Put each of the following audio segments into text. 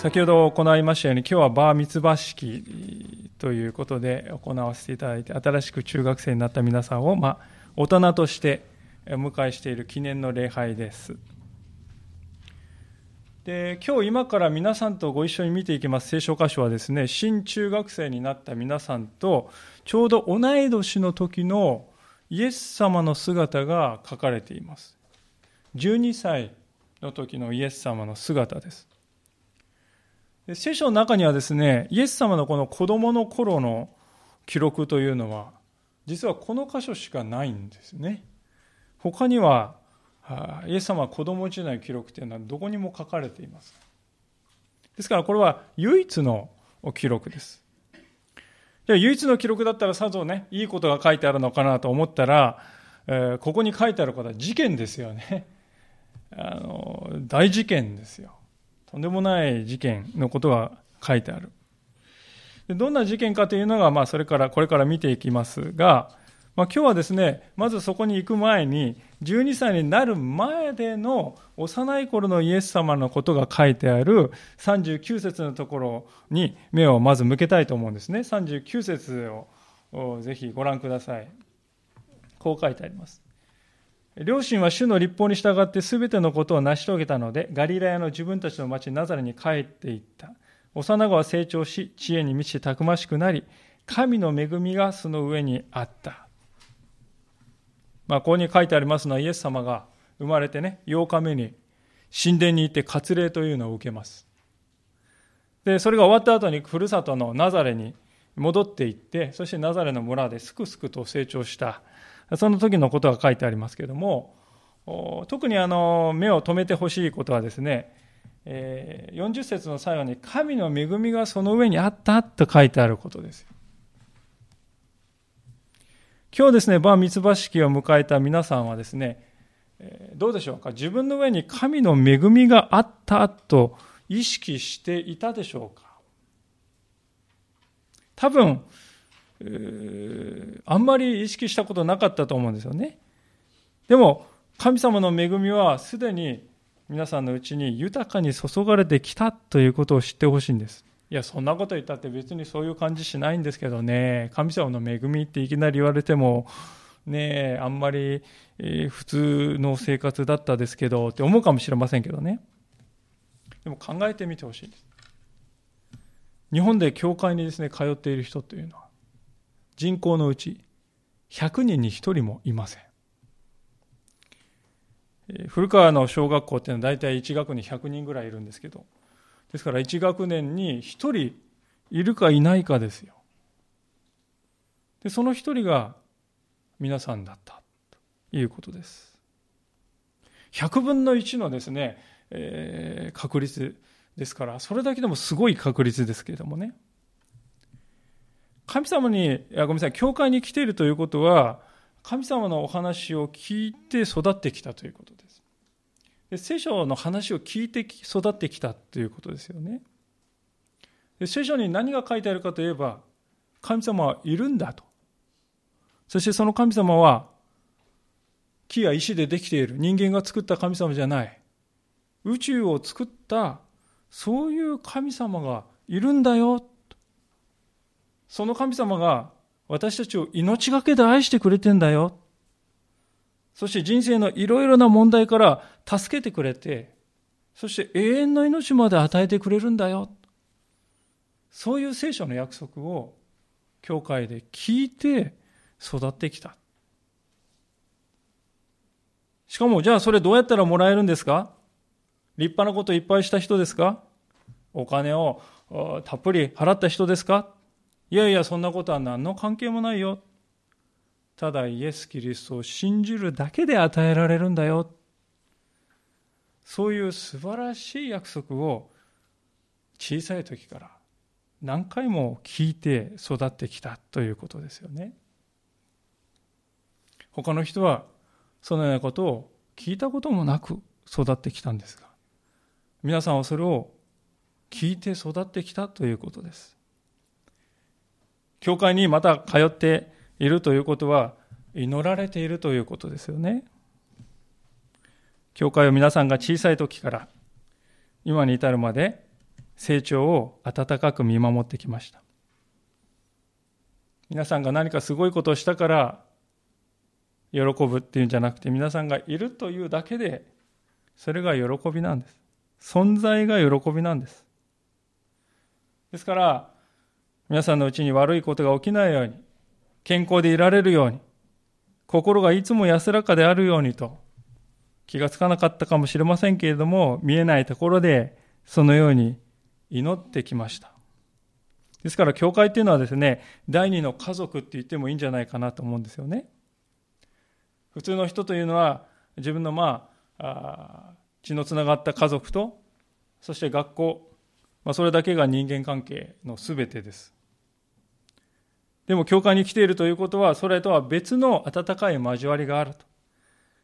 先ほど行いましたように今日はバーミツバ式ということで行わせていただいて新しく中学生になった皆さんを、まあ、大人としてお迎えしている記念の礼拝です。で今日今から皆さんとご一緒に見ていきます聖書箇所はですね新中学生になった皆さんとちょうど同い年の時のイエス様の姿が書かれています。12歳の時のイエス様の姿です。聖書の中にはですね、イエス様のこの子供の頃の記録というのは、実はこの箇所しかないんですね。他には、イエス様は子供時代の記録というのはどこにも書かれています。ですからこれは唯一の記録です。じゃ唯一の記録だったらさぞね、いいことが書いてあるのかなと思ったら、え、ここに書いてあることは事件ですよね。あの大事件ですよ。とんでもない事件のことが書いてある。でどんな事件かというのが、まあ、それから、これから見ていきますが、まあ、今日はですね、まずそこに行く前に、12歳になる前での幼い頃のイエス様のことが書いてある39節のところに目をまず向けたいと思うんですね。39節をぜひご覧ください。こう書いてあります。両親は主の立法に従って全てのことを成し遂げたので、ガリラヤの自分たちの町ナザレに帰っていった。幼子は成長し、知恵に満ちてたくましくなり、神の恵みがその上にあった。まあ、ここに書いてありますのは、イエス様が生まれてね、8日目に神殿に行って割礼というのを受けます。で、それが終わった後に、ふるさとのナザレに戻っていって、そしてナザレの村ですくすくと成長したその時のことが書いてありますけれども、特にあの目を留めてほしいことはですね、40節の最後に神の恵みがその上にあったと書いてあることです。今日ですね、バーミツバ式を迎えた皆さんはですね、どうでしょうか？自分の上に神の恵みがあったと意識していたでしょうか？多分、あんまり意識したことなかったと思うんですよね。でも、神様の恵みはすでに皆さんのうちに豊かに注がれてきたということを知ってほしいんです。いや、そんなこと言ったって別にそういう感じしないんですけどね、神様の恵みっていきなり言われても、ねあんまり、え普通の生活だったですけどって思うかもしれませんけどね。でも考えてみてほしいです。日本で教会にですね、通っている人というのは、人口のうち100人に1人もいません。古川の小学校っていうのは大体1学年100人ぐらいいるんですけど、ですから1学年に1人いるかいないかですよ。で、その1人が皆さんだったということです。100分の1のですね、えー、確率ですから、それだけでもすごい確率ですけれどもね。神様に、ごめんなさい、教会に来ているということは、神様のお話を聞いて育ってきたということです。で聖書の話を聞いて育ってきたということですよね。で聖書に何が書いてあるかといえば、神様はいるんだと。そしてその神様は、木や石でできている人間が作った神様じゃない。宇宙を作った、そういう神様がいるんだよその神様が私たちを命がけで愛してくれてんだよ。そして人生のいろいろな問題から助けてくれて、そして永遠の命まで与えてくれるんだよ。そういう聖書の約束を教会で聞いて育ってきた。しかも、じゃあそれどうやったらもらえるんですか？立派なこといっぱいした人ですか？お金をたっぷり払った人ですか？いやいや、そんなことは何の関係もないよ。ただイエス・キリストを信じるだけで与えられるんだよ。そういう素晴らしい約束を小さい時から何回も聞いて育ってきたということですよね。他の人はそのようなことを聞いたこともなく育ってきたんですが、皆さんはそれを聞いて育ってきたということです。教会にまた通っているということは、祈られているということですよね。教会を皆さんが小さい時から今に至るまで成長を温かく見守ってきました。皆さんが何かすごいことをしたから喜ぶっていうんじゃなくて皆さんがいるというだけでそれが喜びなんです。存在が喜びなんです。ですから皆さんのうちに悪いことが起きないように健康でいられるように心がいつも安らかであるようにと気がつかなかったかもしれませんけれども見えないところでそのように祈ってきました。ですから教会っていうのはですね第二の家族って言ってもいいんじゃないかなと思うんですよね。普通の人というのは自分のまあ血のつながった家族とそして学校、まあ、それだけが人間関係の全てです。でも教会に来ているということはそれとは別の温かい交わりがあると。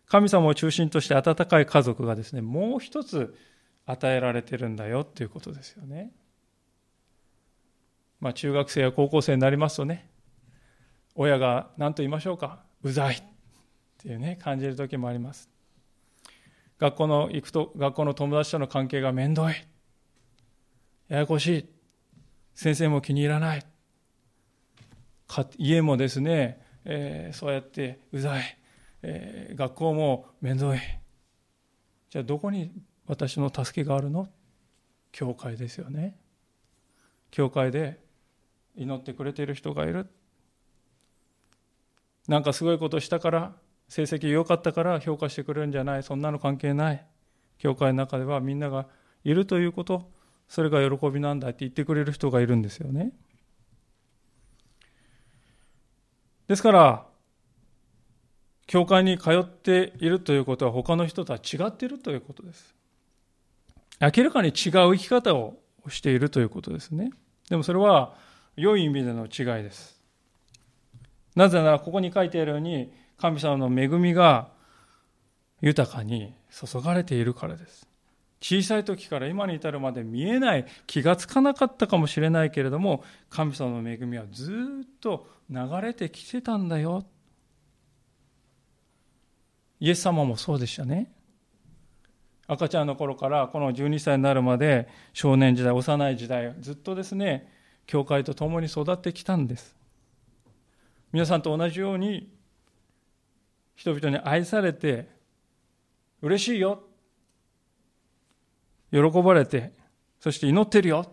神様を中心として温かい家族がですねもう一つ与えられてるんだよということですよね。まあ中学生や高校生になりますとね親が何と言いましょうかうざいっていうね、感じる時もあります。学校の行くと、学校の友達との関係が面倒い。ややこしい。先生も気に入らない。家もですね、えー、そうやってうざい。えー、学校も面倒い。じゃあどこに私の助けがあるの？教会ですよね。教会で祈ってくれている人がいる。なんかすごいことしたから成績良かったから評価してくれるんじゃないそんなの関係ない教会の中ではみんながいるということそれが喜びなんだって言ってくれる人がいるんですよねですから教会に通っているということは他の人とは違っているということです。明らかに違う生き方をしているということですね。でもそれは良い意味での違いです。なぜならここに書いてあるように神様の恵みが豊かに注がれているからです。小さい時から今に至るまで見えない気がつかなかったかもしれないけれども神様の恵みはずっと流れてきてたんだよ。イエス様もそうでしたね。赤ちゃんの頃からこの12歳になるまで少年時代幼い時代ずっとですね教会と共に育ってきたんです。皆さんと同じように人々に愛されて嬉しいよ。喜ばれてそして祈ってるよ。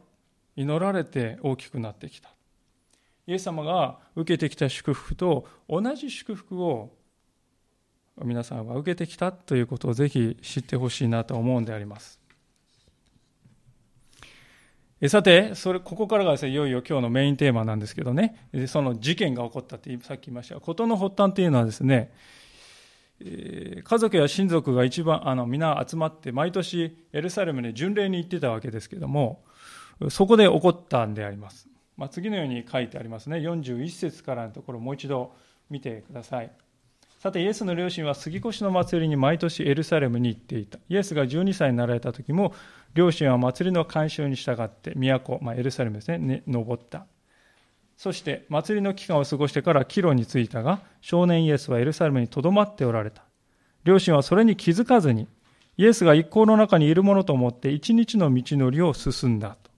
祈られて大きくなってきた。イエス様が受けてきた祝福と同じ祝福を皆さんは受けてきた。ということをぜひ知ってほしいなと思うんであります。さて、それ、ここからがですね、いよいよ今日のメインテーマなんですけどね、その事件が起こったってさっき言いました。が、事の発端っていうのはですね、家族や親族が一番あの皆集まって毎年エルサレムに巡礼に行ってたわけですけどもそこで起こったんであります、まあ、次のように書いてありますね。41節からのところもう一度見てください。さてイエスの両親は杉越の祭りに毎年エルサレムに行っていた。イエスが12歳になられた時も両親は祭りの慣習に従って都、まあ、エルサレムですねね登った。そして祭りの期間を過ごしてから帰路に着いたが、少年イエスはエルサレムにとどまっておられた。両親はそれに気づかずに、イエスが一行の中にいるものと思って一日の道のりを進んだと。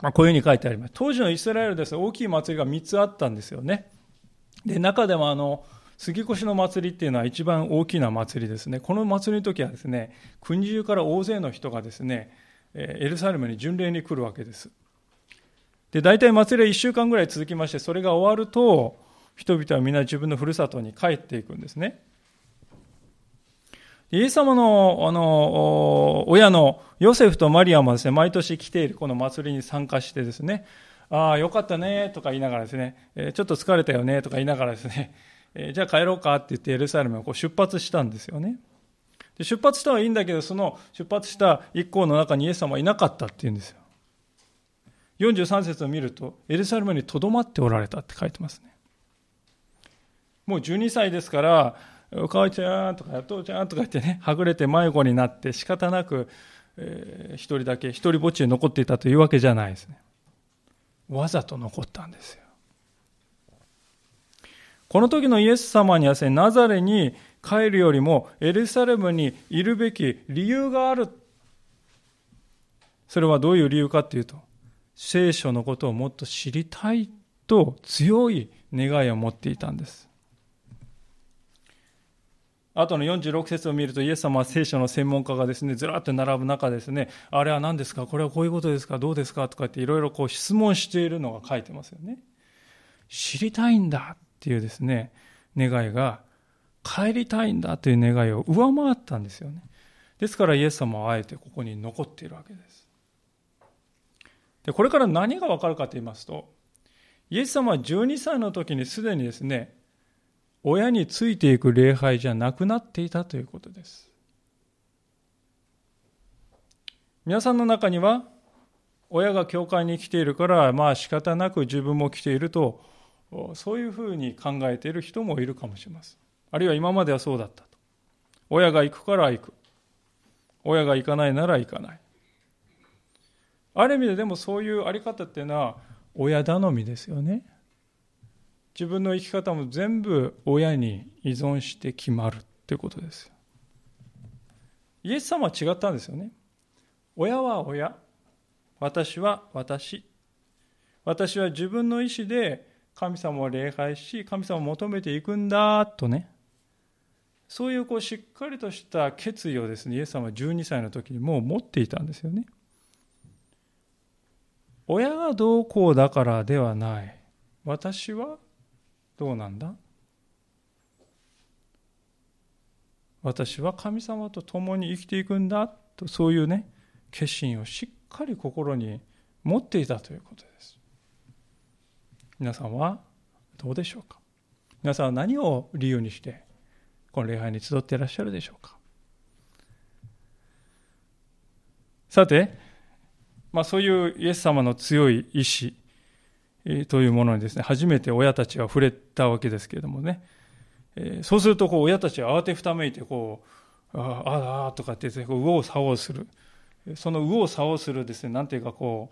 まあ、こういうふうに書いてあります。当時のイスラエルです大きい祭りが3つあったんですよね。で、中でもあの、杉越の祭りっていうのは一番大きな祭りですね。この祭りの時はですね、国中から大勢の人がですね、エルサレムに巡礼に来るわけです。で、大体祭りは1週間ぐらい続きまして、それが終わると、人々は皆自分のふるさとに帰っていくんですね。イエス様の、あの、親のヨセフとマリアもですね、毎年来ているこの祭りに参加してですね、ああ、よかったね、とか言いながらですね、えちょっと疲れたよね、とか言いながらですね、えじゃあ帰ろうかって言ってエルサレムをこう出発したんですよね。で出発したはいいんだけど、その出発した一行の中にイエス様はいなかったって言うんですよ。43節を見ると、エルサレムにとどまっておられたって書いてますね。もう12歳ですから、お母ちゃんとか、父ちゃんとか言ってね、はぐれて迷子になって仕方なく、えー、一人だけ、一人ぼっちで残っていたというわけじゃないですね。わざと残ったんですよ。この時のイエス様にはですね、ナザレに帰るよりもエルサレムにいるべき理由があるそれはどういう理由かというと、聖書のことをもっと知りたいと強い願いを持っていたんです。後の46節を見るとイエス様は聖書の専門家がですね、ずらっと並ぶ中ですね、あれは何ですか？これはこういうことですか？どうですか？とかっていろいろこう質問しているのが書いてますよね。知りたいんだっていうですね、願いが帰りたいんだという願いを上回ったんですよね。ですからイエス様はあえてここに残っているわけです。でこれから何がわかるかと言いますと、イエス様は12歳の時にすでにですね、親についていく礼拝じゃなくなっていたということです。皆さんの中には、親が教会に来ているから、まあ仕方なく自分も来ていると、そういうふうに考えている人もいるかもしれません。あるいは今まではそうだったと。親が行くから行く。親が行かないなら行かない。ある意味ででもそういうあり方っていうのは親頼みですよね。自分の生き方も全部親に依存して決まるってことですイエス様は違ったんですよね。親は親、私は私。私は自分の意思で神様を礼拝し、神様を求めていくんだとね。そういうこうしっかりとした決意をですね、イエス様は12歳の時にもう持っていたんですよね。親がどうこうだからではない。私はどうなんだ？私は神様と共に生きていくんだ。とそういうね決心をしっかり心に持っていたということです。皆さんはどうでしょうか？皆さんは何を理由にしてこの礼拝に集っていらっしゃるでしょうか？さて、まあ、そういうイエス様の強い意志というものにですね、初めて親たちは触れたわけですけれどもね、えそうするとこう親たちは慌てふためいてこう、ああ、あとかって言って、右往左往する。その右往左往するですね、なんていうかこ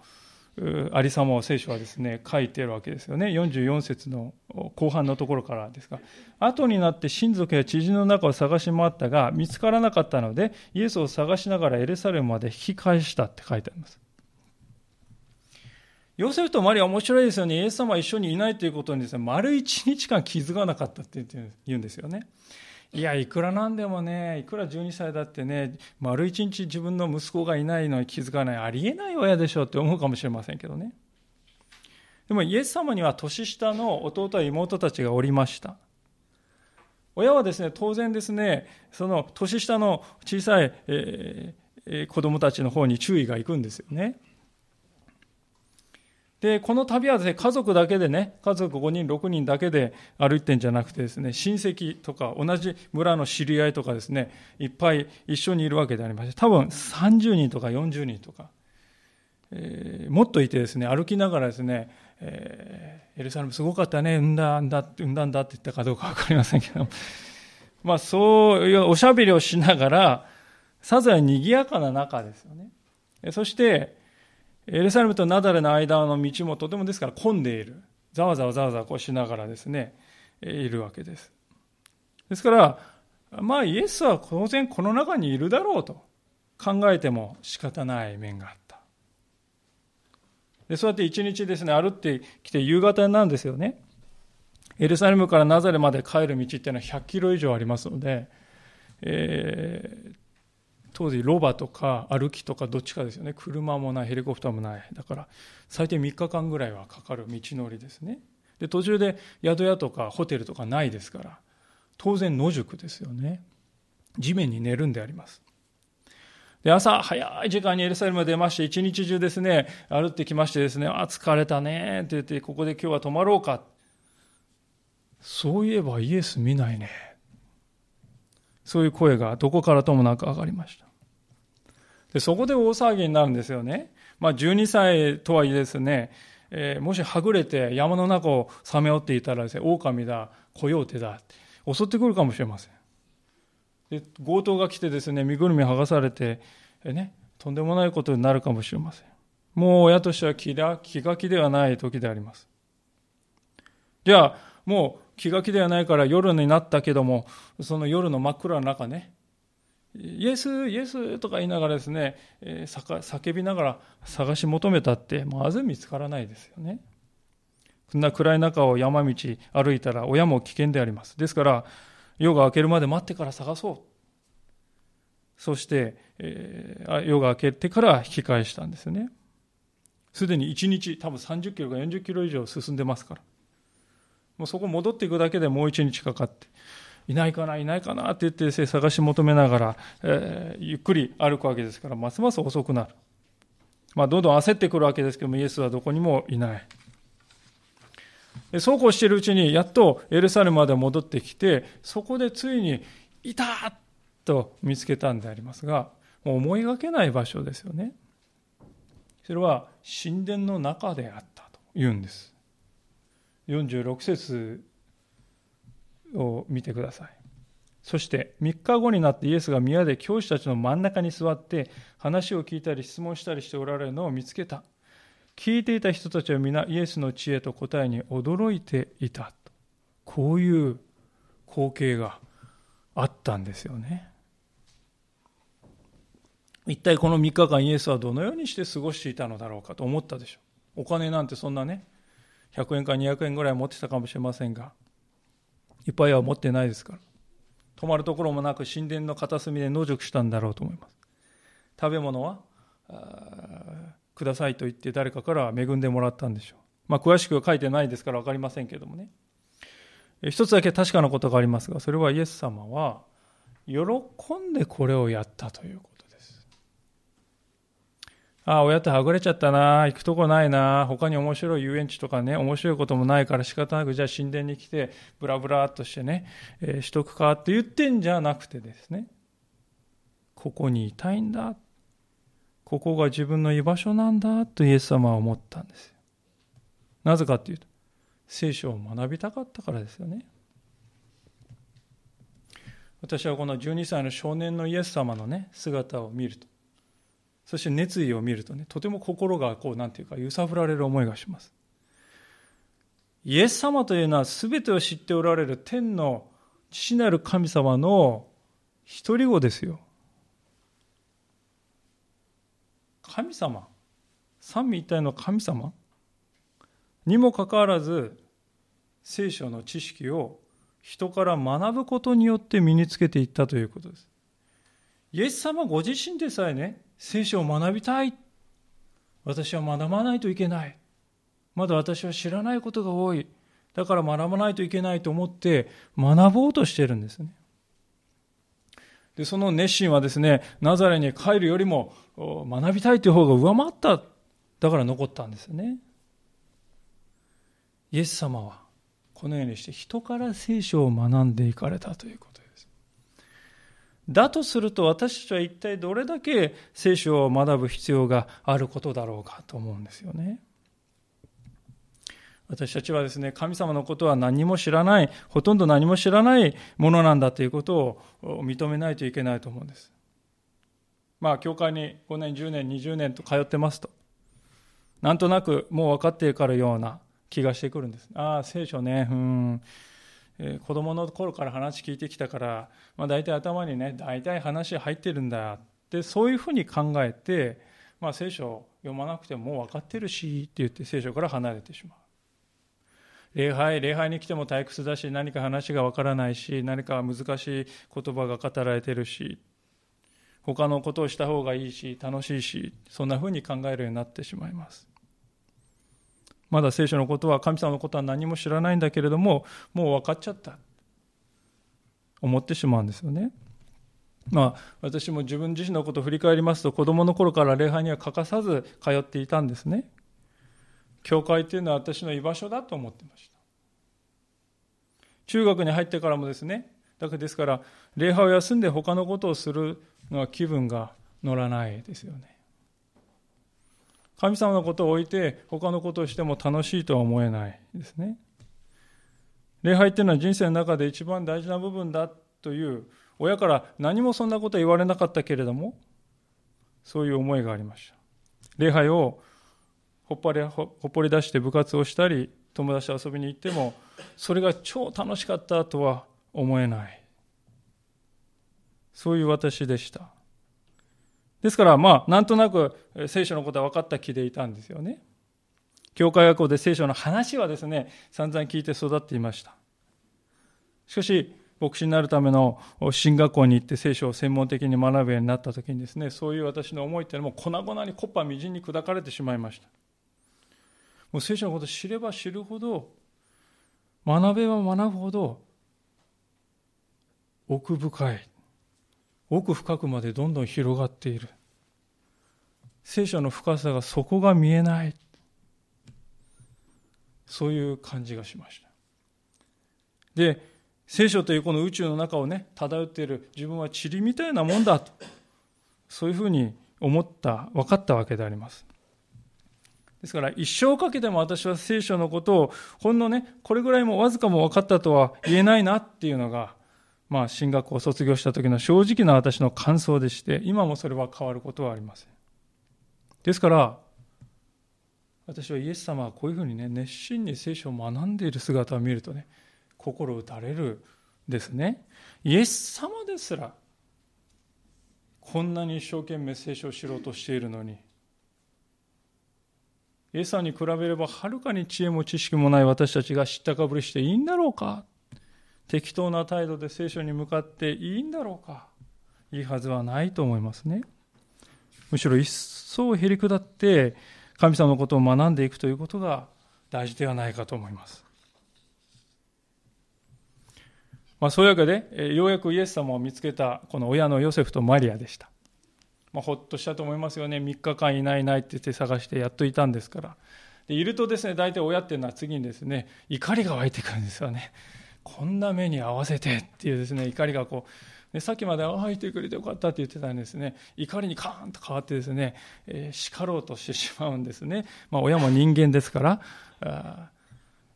う、ありさまを聖書はですね、書いてるわけですよね。44節の後半のところからですが、後になって親族や知人の中を探し回ったが、見つからなかったので、イエスを探しながらエルサレムまで引き返したって書いてあります。ヨセフとマリア面白いですよね。イエス様は一緒にいないということにですね、丸一日間気づかなかったって言うんですよね。いや、いくらなんでもね、いくら12歳だってね、丸一日自分の息子がいないのに気づかない、ありえない親でしょうって思うかもしれませんけどね。でもイエス様には年下の弟や妹たちがおりました。親はですね、当然ですね、その年下の小さい、えー、子供たちの方に注意がいくんですよね。で、この旅はですね、家族だけでね、家族5人、6人だけで歩いてんじゃなくてですね、親戚とか同じ村の知り合いとかですね、いっぱい一緒にいるわけでありまして、多分30人とか40人とか、えー、もっといてですね、歩きながらですね、えー、エルサレムすごかったね、うんだ、うんだ、うんだんだって言ったかどうかわかりませんけど、まあそういうおしゃべりをしながら、さぞや賑やかな中ですよね。そして、エルサレムとナダレの間の道もとてもですから混んでいる。ざわざわざわざわこうしながらですね、いるわけです。ですから、まあイエスは当然この中にいるだろうと考えても仕方ない面があった。でそうやって一日ですね、歩ってきて夕方なんですよね。エルサレムからナザレまで帰る道っていうのは100キロ以上ありますので、えー、当時ロバとか歩きとかどっちかですよね。車もないヘリコプターもない。だから最低3日間ぐらいはかかる道のりですね。で途中で宿屋とかホテルとかないですから当然野宿ですよね。地面に寝るんであります。で朝早い時間にエルサレム出まして一日中ですね歩ってきましてですねあ疲れたねって言ってここで今日は泊まろうか。そういえばイエス見ないね。そういう声がどこからともなく上がりました。でそこで大騒ぎになるんですよね。まあ、12歳とはいえですね、えー、もしはぐれて山の中をさめおっていたらですね、狼だ、コヨーテだ、襲ってくるかもしれません。で強盗が来てですね、身ぐるみ剥がされて、えね、とんでもないことになるかもしれません。もう親としては気が気が気ではない時であります。じゃあ、もう気が気ではないから夜になったけども、その夜の真っ暗の中ね、イエス、イエスとか言いながらですね、えー、叫びながら探し求めたって、まず見つからないですよね。そんな暗い中を山道歩いたら親も危険であります。ですから、夜が明けるまで待ってから探そう。そして、えー、夜が明けてから引き返したんですよね。すでに1日、多分30キロか40キロ以上進んでますから。もうそこ戻っていくだけでもう1日かかって。いないかないないかなって言って探し求めながら、えー、ゆっくり歩くわけですからますます遅くなる、まあ、どんどん焦ってくるわけですけどもイエスはどこにもいない。そうこうしているうちにやっとエルサレムまで戻ってきてそこでついに「いた!」と見つけたんでありますがもう思いがけない場所ですよね。それは神殿の中であったというんです。46節を見てください。そして3日後になってイエスが宮で教師たちの真ん中に座って話を聞いたり質問したりしておられるのを見つけた。聞いていた人たちは皆イエスの知恵と答えに驚いていた。こういう光景があったんですよね。一体この3日間イエスはどのようにして過ごしていたのだろうかと思ったでしょう。お金なんてそんなね、100円か200円ぐらい持ってたかもしれませんが、いっぱいは持ってないですから。泊まるところもなく神殿の片隅で野宿したんだろうと思います。食べ物はくださいと言って誰かから恵んでもらったんでしょう。まあ、詳しくは書いてないですから分かりませんけどもね。一つだけ確かなことがありますが、それはイエス様は喜んでこれをやったということ。ああ、親とはぐれちゃったな、行くとこないな、他に面白い遊園地とかね、面白いこともないから仕方なく、じゃあ神殿に来て、ブラブラっとしてね、えー、しとくかって言ってんじゃなくてですね、ここにいたいんだ。ここが自分の居場所なんだとイエス様は思ったんですよ。なぜかっていうと、聖書を学びたかったからですよね。私はこの12歳の少年のイエス様のね、姿を見ると、そして熱意を見るとね、とても心がこう、なんていうか、揺さぶられる思いがします。イエス様というのは全てを知っておられる天の父なる神様の一人子ですよ。神様？三位一体の神様？にもかかわらず聖書の知識を人から学ぶことによって身につけていったということです。イエス様ご自身でさえね、聖書を学びたい。私は学ばないといけない。まだ私は知らないことが多い。だから学ばないといけないと思って学ぼうとしてるんですね。で、その熱心はですね、ナザレに帰るよりも学びたいという方が上回った。だから残ったんですよね。イエス様はこのようにして人から聖書を学んでいかれたということ。だとすると私たちは一体どれだけ聖書を学ぶ必要があることだろうかと思うんですよね。私たちはですね、神様のことは何も知らない、ほとんど何も知らないものなんだということを認めないといけないと思うんです。まあ、教会に5年、10年、20年と通ってますと、なんとなくもう分かっているからような気がしてくるんです。ああ、聖書ね、うん、えー、子供の頃から話聞いてきたから、まあ、大体頭にね大体話入ってるんだってそういうふうに考えて、まあ、聖書を読まなくても分かってるしって言って聖書から離れてしまう。礼拝礼拝に来ても退屈だし何か話が分からないし何か難しい言葉が語られてるし他のことをした方がいいし楽しいしそんなふうに考えるようになってしまいます。まだ聖書のことは神様のことは何も知らないんだけれどももう分かっちゃった。思ってしまうんですよね。まあ私も自分自身のことを振り返りますと子供の頃から礼拝には欠かさず通っていたんですね。教会っていうのは私の居場所だと思ってました。中学に入ってからもですねだからですから礼拝を休んで他のことをするのは気分が乗らないですよね。神様のことを置いて他のことをしても楽しいとは思えないですね。礼拝っていうのは人生の中で一番大事な部分だという親から何もそんなことは言われなかったけれどもそういう思いがありました。礼拝をほっぱりほっぽり出して部活をしたり友達と遊びに行ってもそれが超楽しかったとは思えないそういう私でした。ですから、まあ、なんとなく聖書のことは分かった気でいたんですよね。教会学校で聖書の話はですね、散々聞いて育っていました。しかし、牧師になるための進学校に行って聖書を専門的に学ぶようになった時にですね、そういう私の思いっていうのも粉々にコッパみじんに砕かれてしまいました。もう聖書のことを知れば知るほど、学べば学ぶほど、奥深い、奥深くまでどんどん広がっている。聖書の深さが底が見えない。そういう感じがしました。で、聖書というこの宇宙の中をね、漂っている自分は塵みたいなもんだと、そういうふうに思った、分かったわけであります。ですから一生かけても私は聖書のことをほんのね、これぐらいもわずかも分かったとは言えないなっていうのが、まあ進学校を卒業した時の正直な私の感想でして、今もそれは変わることはありません。ですから、私はイエス様はこういうふうにね、熱心に聖書を学んでいる姿を見るとね、心打たれるですね。イエス様ですら、こんなに一生懸命聖書を知ろうとしているのに、イエス様に比べればはるかに知恵も知識もない私たちが知ったかぶりしていいんだろうか適当な態度で聖書に向かっていいんだろうかいいはずはないと思いますね。むしろ一層へり下って神様のことを学んでいくということが大事ではないかと思います。まあ、そういうわけで、ようやくイエス様を見つけたこの親のヨセフとマリアでした。まあ、ほっとしたと思いますよね。3日間いないいないって言って探してやっといたんですから。でいるとですね、大体親っていうのは次にですね、怒りが湧いてくるんですよね。こんな目に合わせてっていうですね、怒りがこう、でさっきまで、ああ、いてくれてよかったって言ってたんですね、怒りにカーンと変わってですね、えー、叱ろうとしてしまうんですね。まあ、親も人間ですから。あ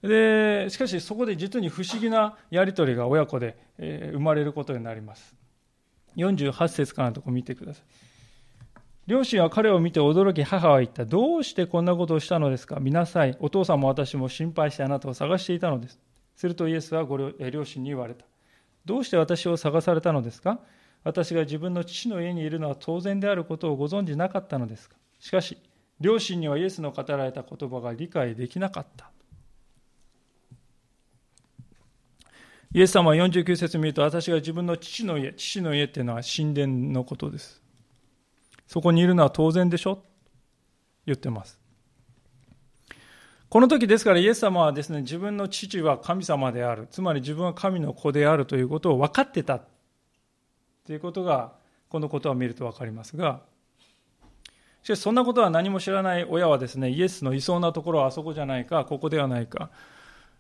でしかしそこで実に不思議なやり取りが親子で、えー、生まれることになります。48節からのとこ見てください。両親は彼を見て驚き母は言った。どうしてこんなことをしたのですか？見なさい。お父さんも私も心配してあなたを探していたのです。するとイエスはご両親に言われた。どうして私を探されたのですか？私が自分の父の家にいるのは当然であることをご存じなかったのですか？しかし両親にはイエスの語られた言葉が理解できなかった。イエス様は49節見ると、私が自分の父の家、父の家っていうのは神殿のことです。そこにいるのは当然でしょ？言ってます。この時ですからイエス様はですね、自分の父は神様である。つまり自分は神の子であるということを分かってた。ということが、このことを見ると分かりますが、しかしそんなことは何も知らない親はですね、イエスのいそうなところはあそこじゃないか、ここではないか、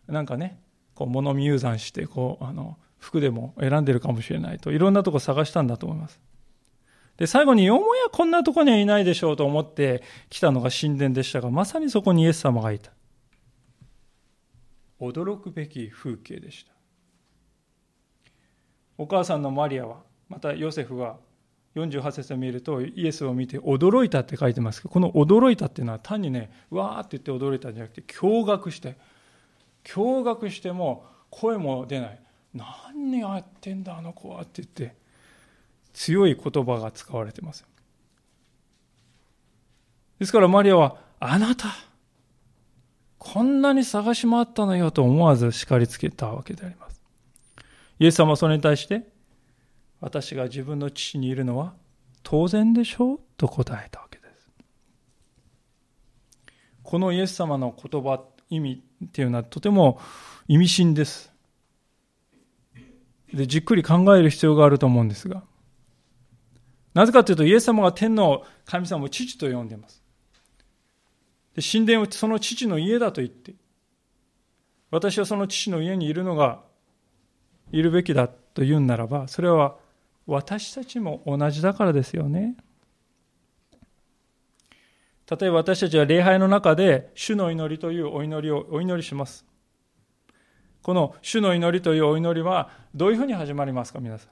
なんかね、こう物見遊山してこうあの服でも選んでるかもしれないといろんなとこ探したんだと思います。で、最後によもやこんなとこにはいないでしょうと思って来たのが神殿でしたが、まさにそこにイエス様がいた。驚くべき風景でした。お母さんのマリアは、またヨセフは48節を見るとイエスを見て驚いたって書いてますけど、この驚いたっていうのは単にね、わーって言って驚いたんじゃなくて、驚愕して、驚愕しても声も出ない何やってんだあの子はって言って強い言葉が使われてますですからマリアはあなたこんなに探し回ったのよと思わず叱りつけたわけでありますイエス様はそれに対して私が自分の父にいるのは当然でしょうと答えたわけですこのイエス様の言葉意味っていうのはとても意味深です。で、じっくり考える必要があると思うんですが。なぜかというと、イエス様が天の神様を父と呼んでいます。神殿をその父の家だと言って、私はその父の家にいるのが、いるべきだと言うならば、それは私たちも同じだからですよね。例えば私たちは礼拝の中で主の祈りというお祈りをお祈りします。この主の祈りというお祈りはどういうふうに始まりますか皆さん。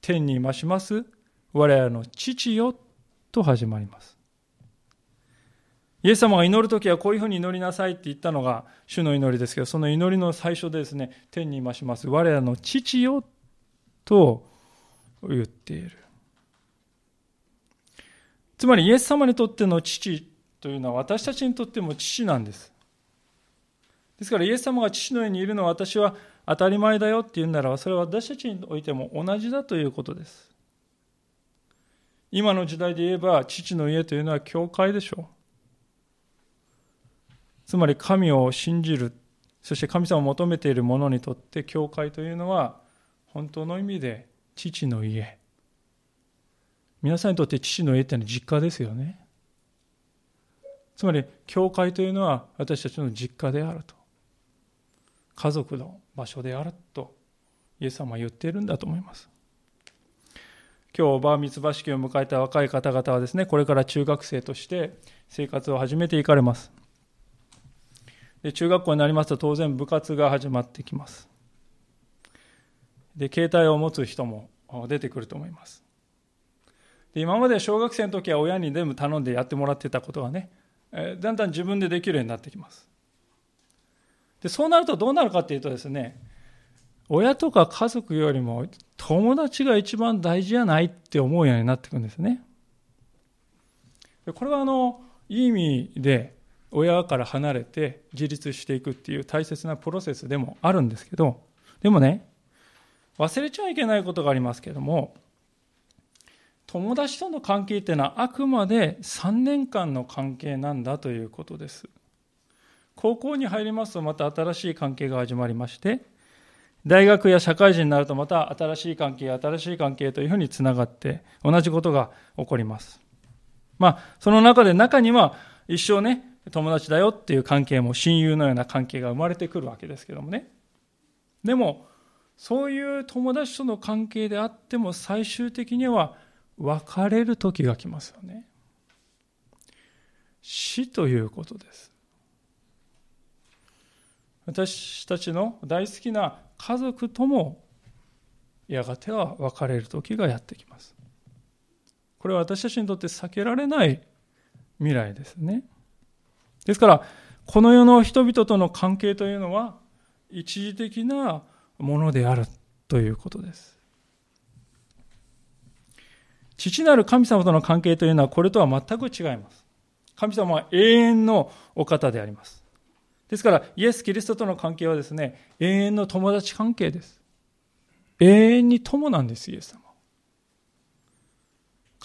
天に増します我らの父よと始まります。イエス様が祈るときはこういうふうに祈りなさいって言ったのが主の祈りですけど、その祈りの最初でですね、天に増します我らの父よと言っている。つまりイエス様にとっての父というのは私たちにとっても父なんです。ですからイエス様が父の上にいるのは私は当たり前だよって言うならばそれは私たちにおいても同じだということです。今の時代で言えば父の家というのは教会でしょう。つまり神を信じる、そして神様を求めている者にとって教会というのは本当の意味で父の家。皆さんにとって父の家ってのは実家ですよね。つまり教会というのは私たちの実家であると。家族の場所であるとイエス様は言っているんだと思います。今日バーミツバ式を迎えた若い方々はですねこれから中学生として生活を始めていかれますで中学校になりますと当然部活が始まってきます。で携帯を持つ人も出てくると思います。で今まで小学生の時は親に全部頼んでやってもらってたことがねだんだん自分でできるようになってきます。でそうなるとどうなるかっていうとですね親とか家族よりも友達が一番大事じゃないって思うようになっていくんですね。これはあの、いい意味で親から離れて自立していくっていう大切なプロセスでもあるんですけど、でもね、忘れちゃいけないことがありますけども、友達との関係っていうのはあくまで3年間の関係なんだということです。高校に入りますとまた新しい関係が始まりまして、大学や社会人になるとまた新しい関係、新しい関係というふうにつながって同じことが起こります。まあ、その中で中には一生ね、友達だよっていう関係も親友のような関係が生まれてくるわけですけどもね。でも、そういう友達との関係であっても最終的には別れる時が来ますよね。死ということです。私たちの大好きな家族ともやがては別れる時がやってきます。これは私たちにとって避けられない未来ですね。ですから、この世の人々との関係というのは一時的なものであるということです。父なる神様との関係というのはこれとは全く違います。神様は永遠のお方であります。ですから、イエス・キリストとの関係はですね、永遠の友達関係です。永遠に友なんです、イエス様。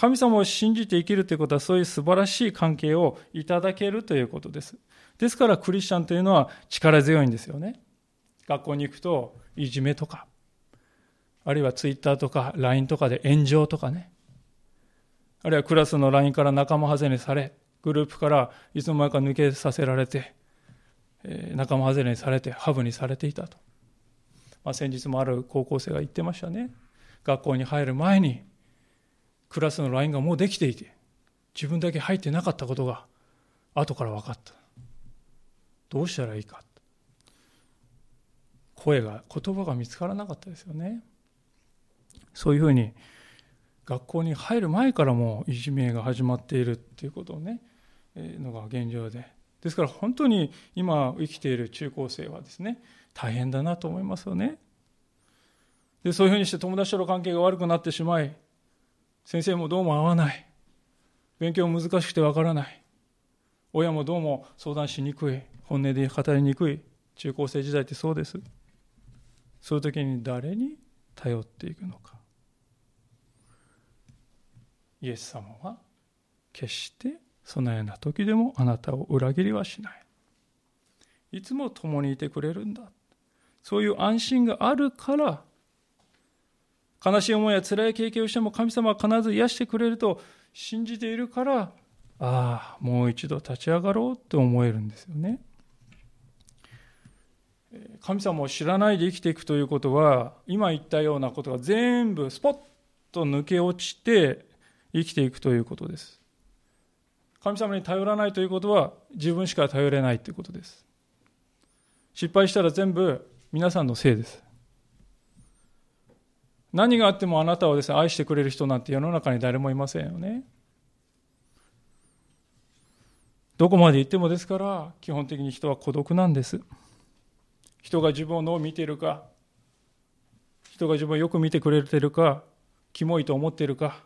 神様を信じて生きるということは、そういう素晴らしい関係をいただけるということです。ですから、クリスチャンというのは力強いんですよね。学校に行くと、いじめとか、あるいはツイッターとか LINE とかで炎上とかね、あるいはクラスの LINE から仲間外れにされ、グループからいつの間にか抜けさせられて、え仲間外れにされて、ハブにされていたと。まあ、先日もある高校生が言ってましたね。学校に入る前に、クラスの LINE がもうできていて、自分だけ入ってなかったことが、後から分かった。どうしたらいいか。声が、言葉が見つからなかったですよね。そういうふうに、学校に入る前からもいじめが始まっているっていうことをね、えー、のが現状で。ですから本当に今生きている中高生はですね、大変だなと思いますよね。で、そういうふうにして友達との関係が悪くなってしまい、先生もどうも合わない。勉強難しくてわからない。親もどうも相談しにくい。本音で語りにくい。中高生時代ってそうです。そういう時に誰に頼っていくのか。イエス様は決してそのような時でもあなたを裏切りはしない。いつも共にいてくれるんだ。そういう安心があるから、悲しい思いや辛い経験をしても神様は必ず癒してくれると信じているから、ああ、もう一度立ち上がろうって思えるんですよね。神様を知らないで生きていくということは、今言ったようなことが全部スポッと抜け落ちて生きていくということです。神様に頼らないということは自分しか頼れないということです。失敗したら全部皆さんのせいです。何があってもあなたをですね、愛してくれる人なんて世の中に誰もいませんよね。どこまで行ってもですから、基本的に人は孤独なんです。人が自分をどう見ているか、人が自分をよく見てくれてるか、キモいと思っているか、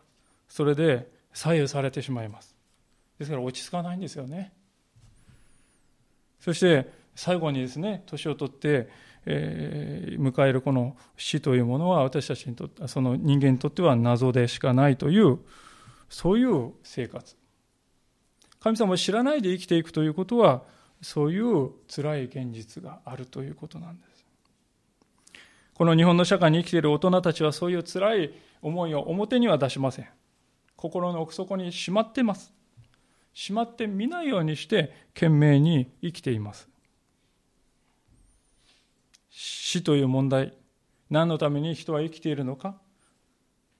それで左右されてしまいます。ですから落ち着かないんですよね。そして最後にですね、年を取って、えー、迎えるこの死というものは私たちにとってその人間にとっては謎でしかないというそういう生活。神様を知らないで生きていくということはそういう辛い現実があるということなんです。この日本の社会に生きている大人たちはそういう辛い思いを表には出しません。心の奥底にしまってます。しまって見ないようにして懸命に生きています。死という問題。何のために人は生きているのか？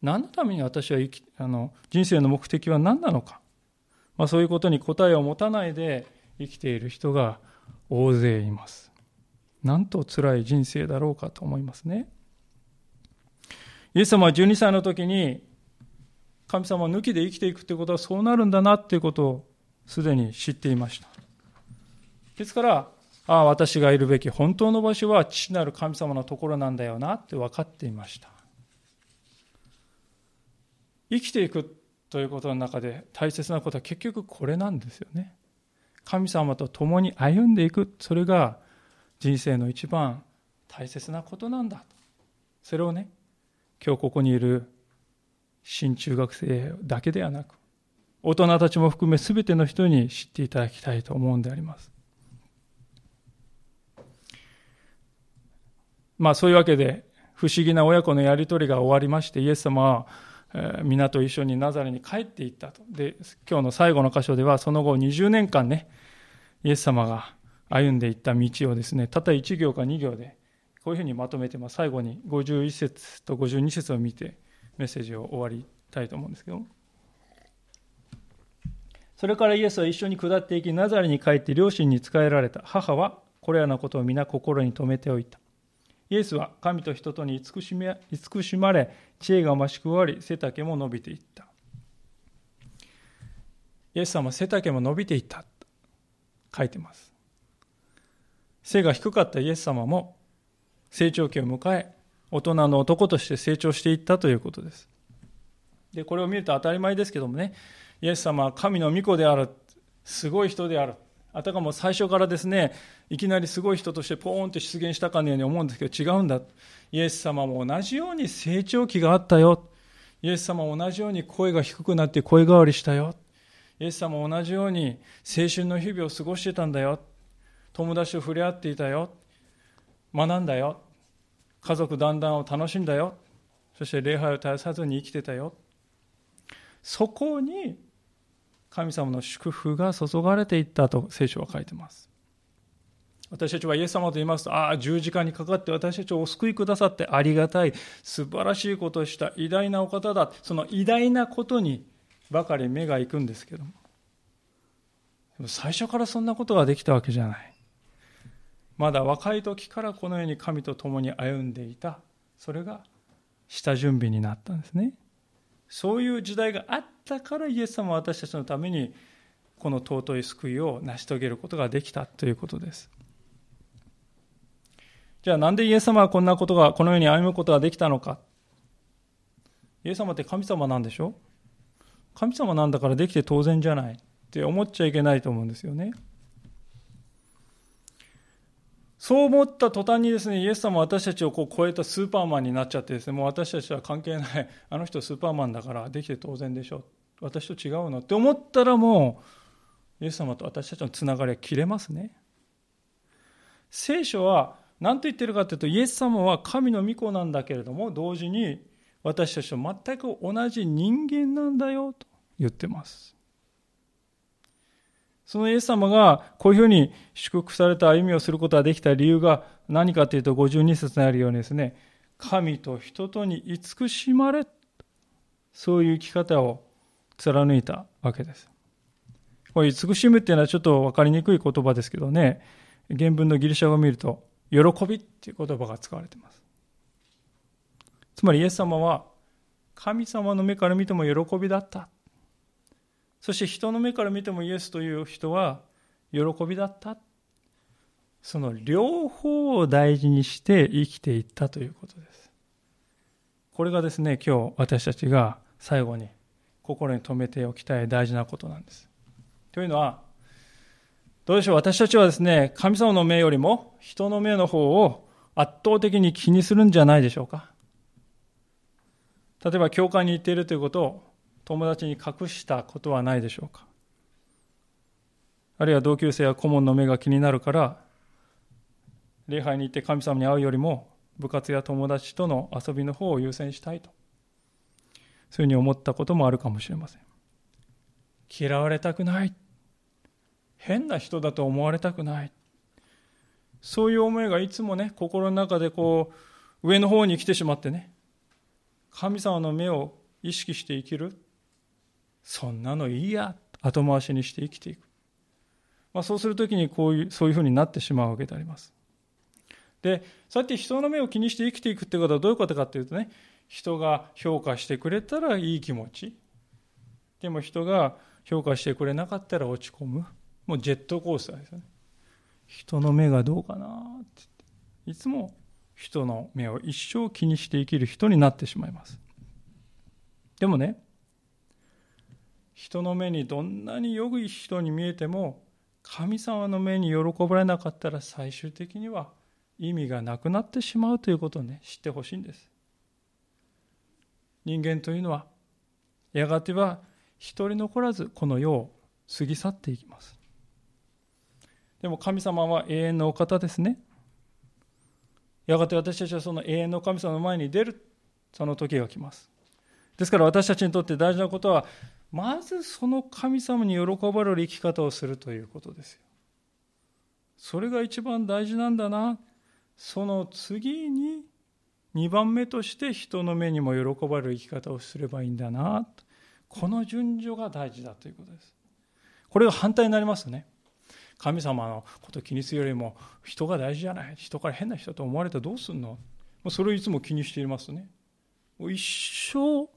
何のために私は生きあの人生の目的は何なのか、まあ、そういうことに答えを持たないで生きている人が大勢います。なんと辛い人生だろうかと思いますね。イエス様は12歳の時に神様抜きで生きていくということはそうなるんだなということをすでに知っていました。ですからああ、私がいるべき本当の場所は父なる神様のところなんだよなって分かっていました。生きていくということの中で大切なことは結局これなんですよね。神様と共に歩んでいく、それが人生の一番大切なことなんだ。それをね、今日ここにいる新中学生だけではなく、大人たちも含め全ての人に知っていただきたいと思うんであります。まあそういうわけで、不思議な親子のやり取りが終わりまして、イエス様は、皆と一緒にナザレに帰っていったと。で、今日の最後の箇所では、その後20年間ね、イエス様が歩んでいった道をですね、たった1行か2行で、こういうふうにまとめて、まあ、最後に51節と52節を見て、メッセージを終わりたいと思うんですけどそれからイエスは一緒に下っていき、ナザレに帰って両親に仕えられた。母はこれらのことを皆心に留めておいた。イエスは神と人とに慈しめ慈しまれ、知恵が増し加わり、背丈も伸びていった。イエス様背丈も伸びていった。書いてます。背が低かったイエス様も成長期を迎え、大人の男として成長していったということです。で、これを見ると当たり前ですけどもね、イエス様は神の御子である、すごい人である。あたかも最初からですね、いきなりすごい人としてポーンと出現したかのように思うんですけど違うんだ。イエス様も同じように成長期があったよ。イエス様も同じように声が低くなって声変わりしたよ。イエス様も同じように青春の日々を過ごしてたんだよ。友達と触れ合っていたよ。学んだよ。家族団らんを楽しんだよ。そして礼拝を絶やさずに生きてたよ。そこに神様の祝福が注がれていったと聖書は書いてます。私たちはイエス様と言いますと、ああ、十字架にかかって私たちをお救いくださってありがたい、素晴らしいことをした偉大なお方だ、その偉大なことにばかり目が行くんですけども。でも最初からそんなことができたわけじゃない。まだ若い時からこのように神と共に歩んでいた。それが下準備になったんですね。そういう時代があったからイエス様は私たちのためにこの尊い救いを成し遂げることができたということです。じゃあなんでイエス様はこんなことが、このように歩むことができたのか。イエス様って神様なんでしょ？神様なんだからできて当然じゃないって思っちゃいけないと思うんですよね。そう思った途端にですね、イエス様は私たちをこう超えたスーパーマンになっちゃってですね、もう私たちは関係ない、あの人スーパーマンだからできて当然でしょう。私と違うの？って思ったらもう、イエス様と私たちのつながりは切れますね。聖書は何と言ってるかというと、イエス様は神の御子なんだけれども、同時に私たちと全く同じ人間なんだよと言ってます。そのイエス様がこういうふうに祝福された歩みをすることができた理由が何かというと52節にあるようにですね、神と人とに慈しまれ、そういう生き方を貫いたわけです。こういう慈しむっていうのはちょっと分かりにくい言葉ですけどね、原文のギリシャ語を見ると、喜びっていう言葉が使われています。つまりイエス様は神様の目から見ても喜びだった。そして人の目から見てもイエスという人は喜びだった。その両方を大事にして生きていったということです。これがですね、今日私たちが最後に心に留めておきたい大事なことなんです。というのは、どうでしょう、私たちはですね、神様の目よりも人の目の方を圧倒的に気にするんじゃないでしょうか。例えば、教会に行っているということを友達に隠したことはないでしょうか？あるいは同級生や顧問の目が気になるから、礼拝に行って神様に会うよりも、部活や友達との遊びの方を優先したいと。そういうふうに思ったこともあるかもしれません。嫌われたくない。変な人だと思われたくない。そういう思いがいつもね、心の中でこう、上の方に来てしまってね、神様の目を意識して生きる。そんなのいいや、後回しにして生きていく。まあ、そうするときにこういう、そういうふうになってしまうわけであります。で、そうやって人の目を気にして生きていくってことはどういうことかというとね、人が評価してくれたらいい気持ち。でも人が評価してくれなかったら落ち込む。もうジェットコースターですよね。人の目がどうかなっていつも人の目を一生気にして生きる人になってしまいます。でもね、人の目にどんなに良い人に見えても、神様の目に喜ばれなかったら最終的には意味がなくなってしまうということをね、知ってほしいんです。人間というのは、やがては一人残らずこの世を過ぎ去っていきます。でも神様は永遠のお方ですね。やがて私たちはその永遠の神様の前に出る、その時が来ます。ですから私たちにとって大事なことは、まずその神様に喜ばれる生き方をするということですよ。それが一番大事なんだな。その次に2番目として人の目にも喜ばれる生き方をすればいいんだな。この順序が大事だということです。これが反対になりますね。神様のこと気にするよりも人が大事じゃない。人から変な人と思われたらどうすんのそれをいつも気にしていますね。一生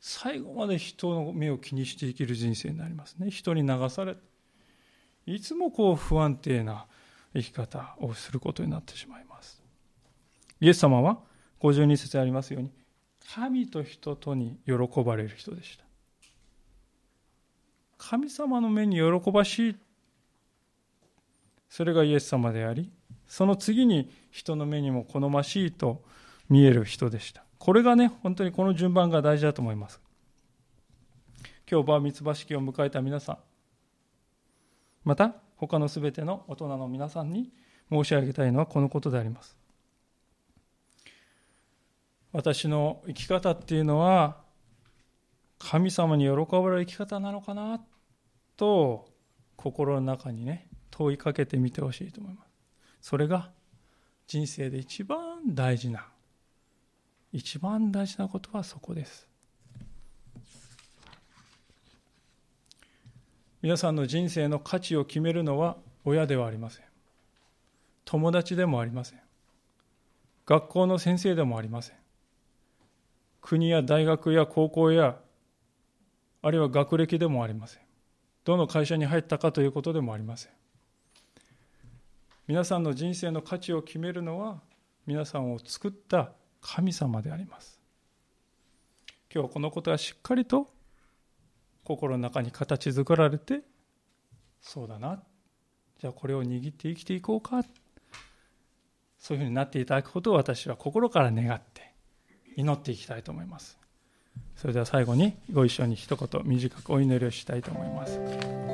最後まで人の目を気にして生きる人生になりますね。人に流されいつもこう不安定な生き方をすることになってしまいます。イエス様は52節ありますように、神と人とに喜ばれる人でした。神様の目に喜ばしい。それがイエス様であり、その次に人の目にも好ましいと見える人でした。これがね、本当にこの順番が大事だと思います。今日、バーミツバ式を迎えた皆さん、また、他のすべての大人の皆さんに申し上げたいのはこのことであります。私の生き方っていうのは神様に喜ばれる生き方なのかなと心の中にね問いかけてみてほしいと思いますそれが人生で一番大事な一番大事なことはそこです。皆さんの人生の価値を決めるのは親ではありません。友達でもありません。学校の先生でもありません。国や大学や高校やあるいは学歴でもありません。どの会社に入ったかということでもありません。皆さんの人生の価値を決めるのは皆さんを作った神様であります。今日このことがしっかりと心の中に形作られてそうだな。じゃあこれを握って生きていこうか。そういうふうになっていただくことを私は心から願って祈っていきたいと思います。それでは最後にご一緒に一言短くお祈りをしたいと思います。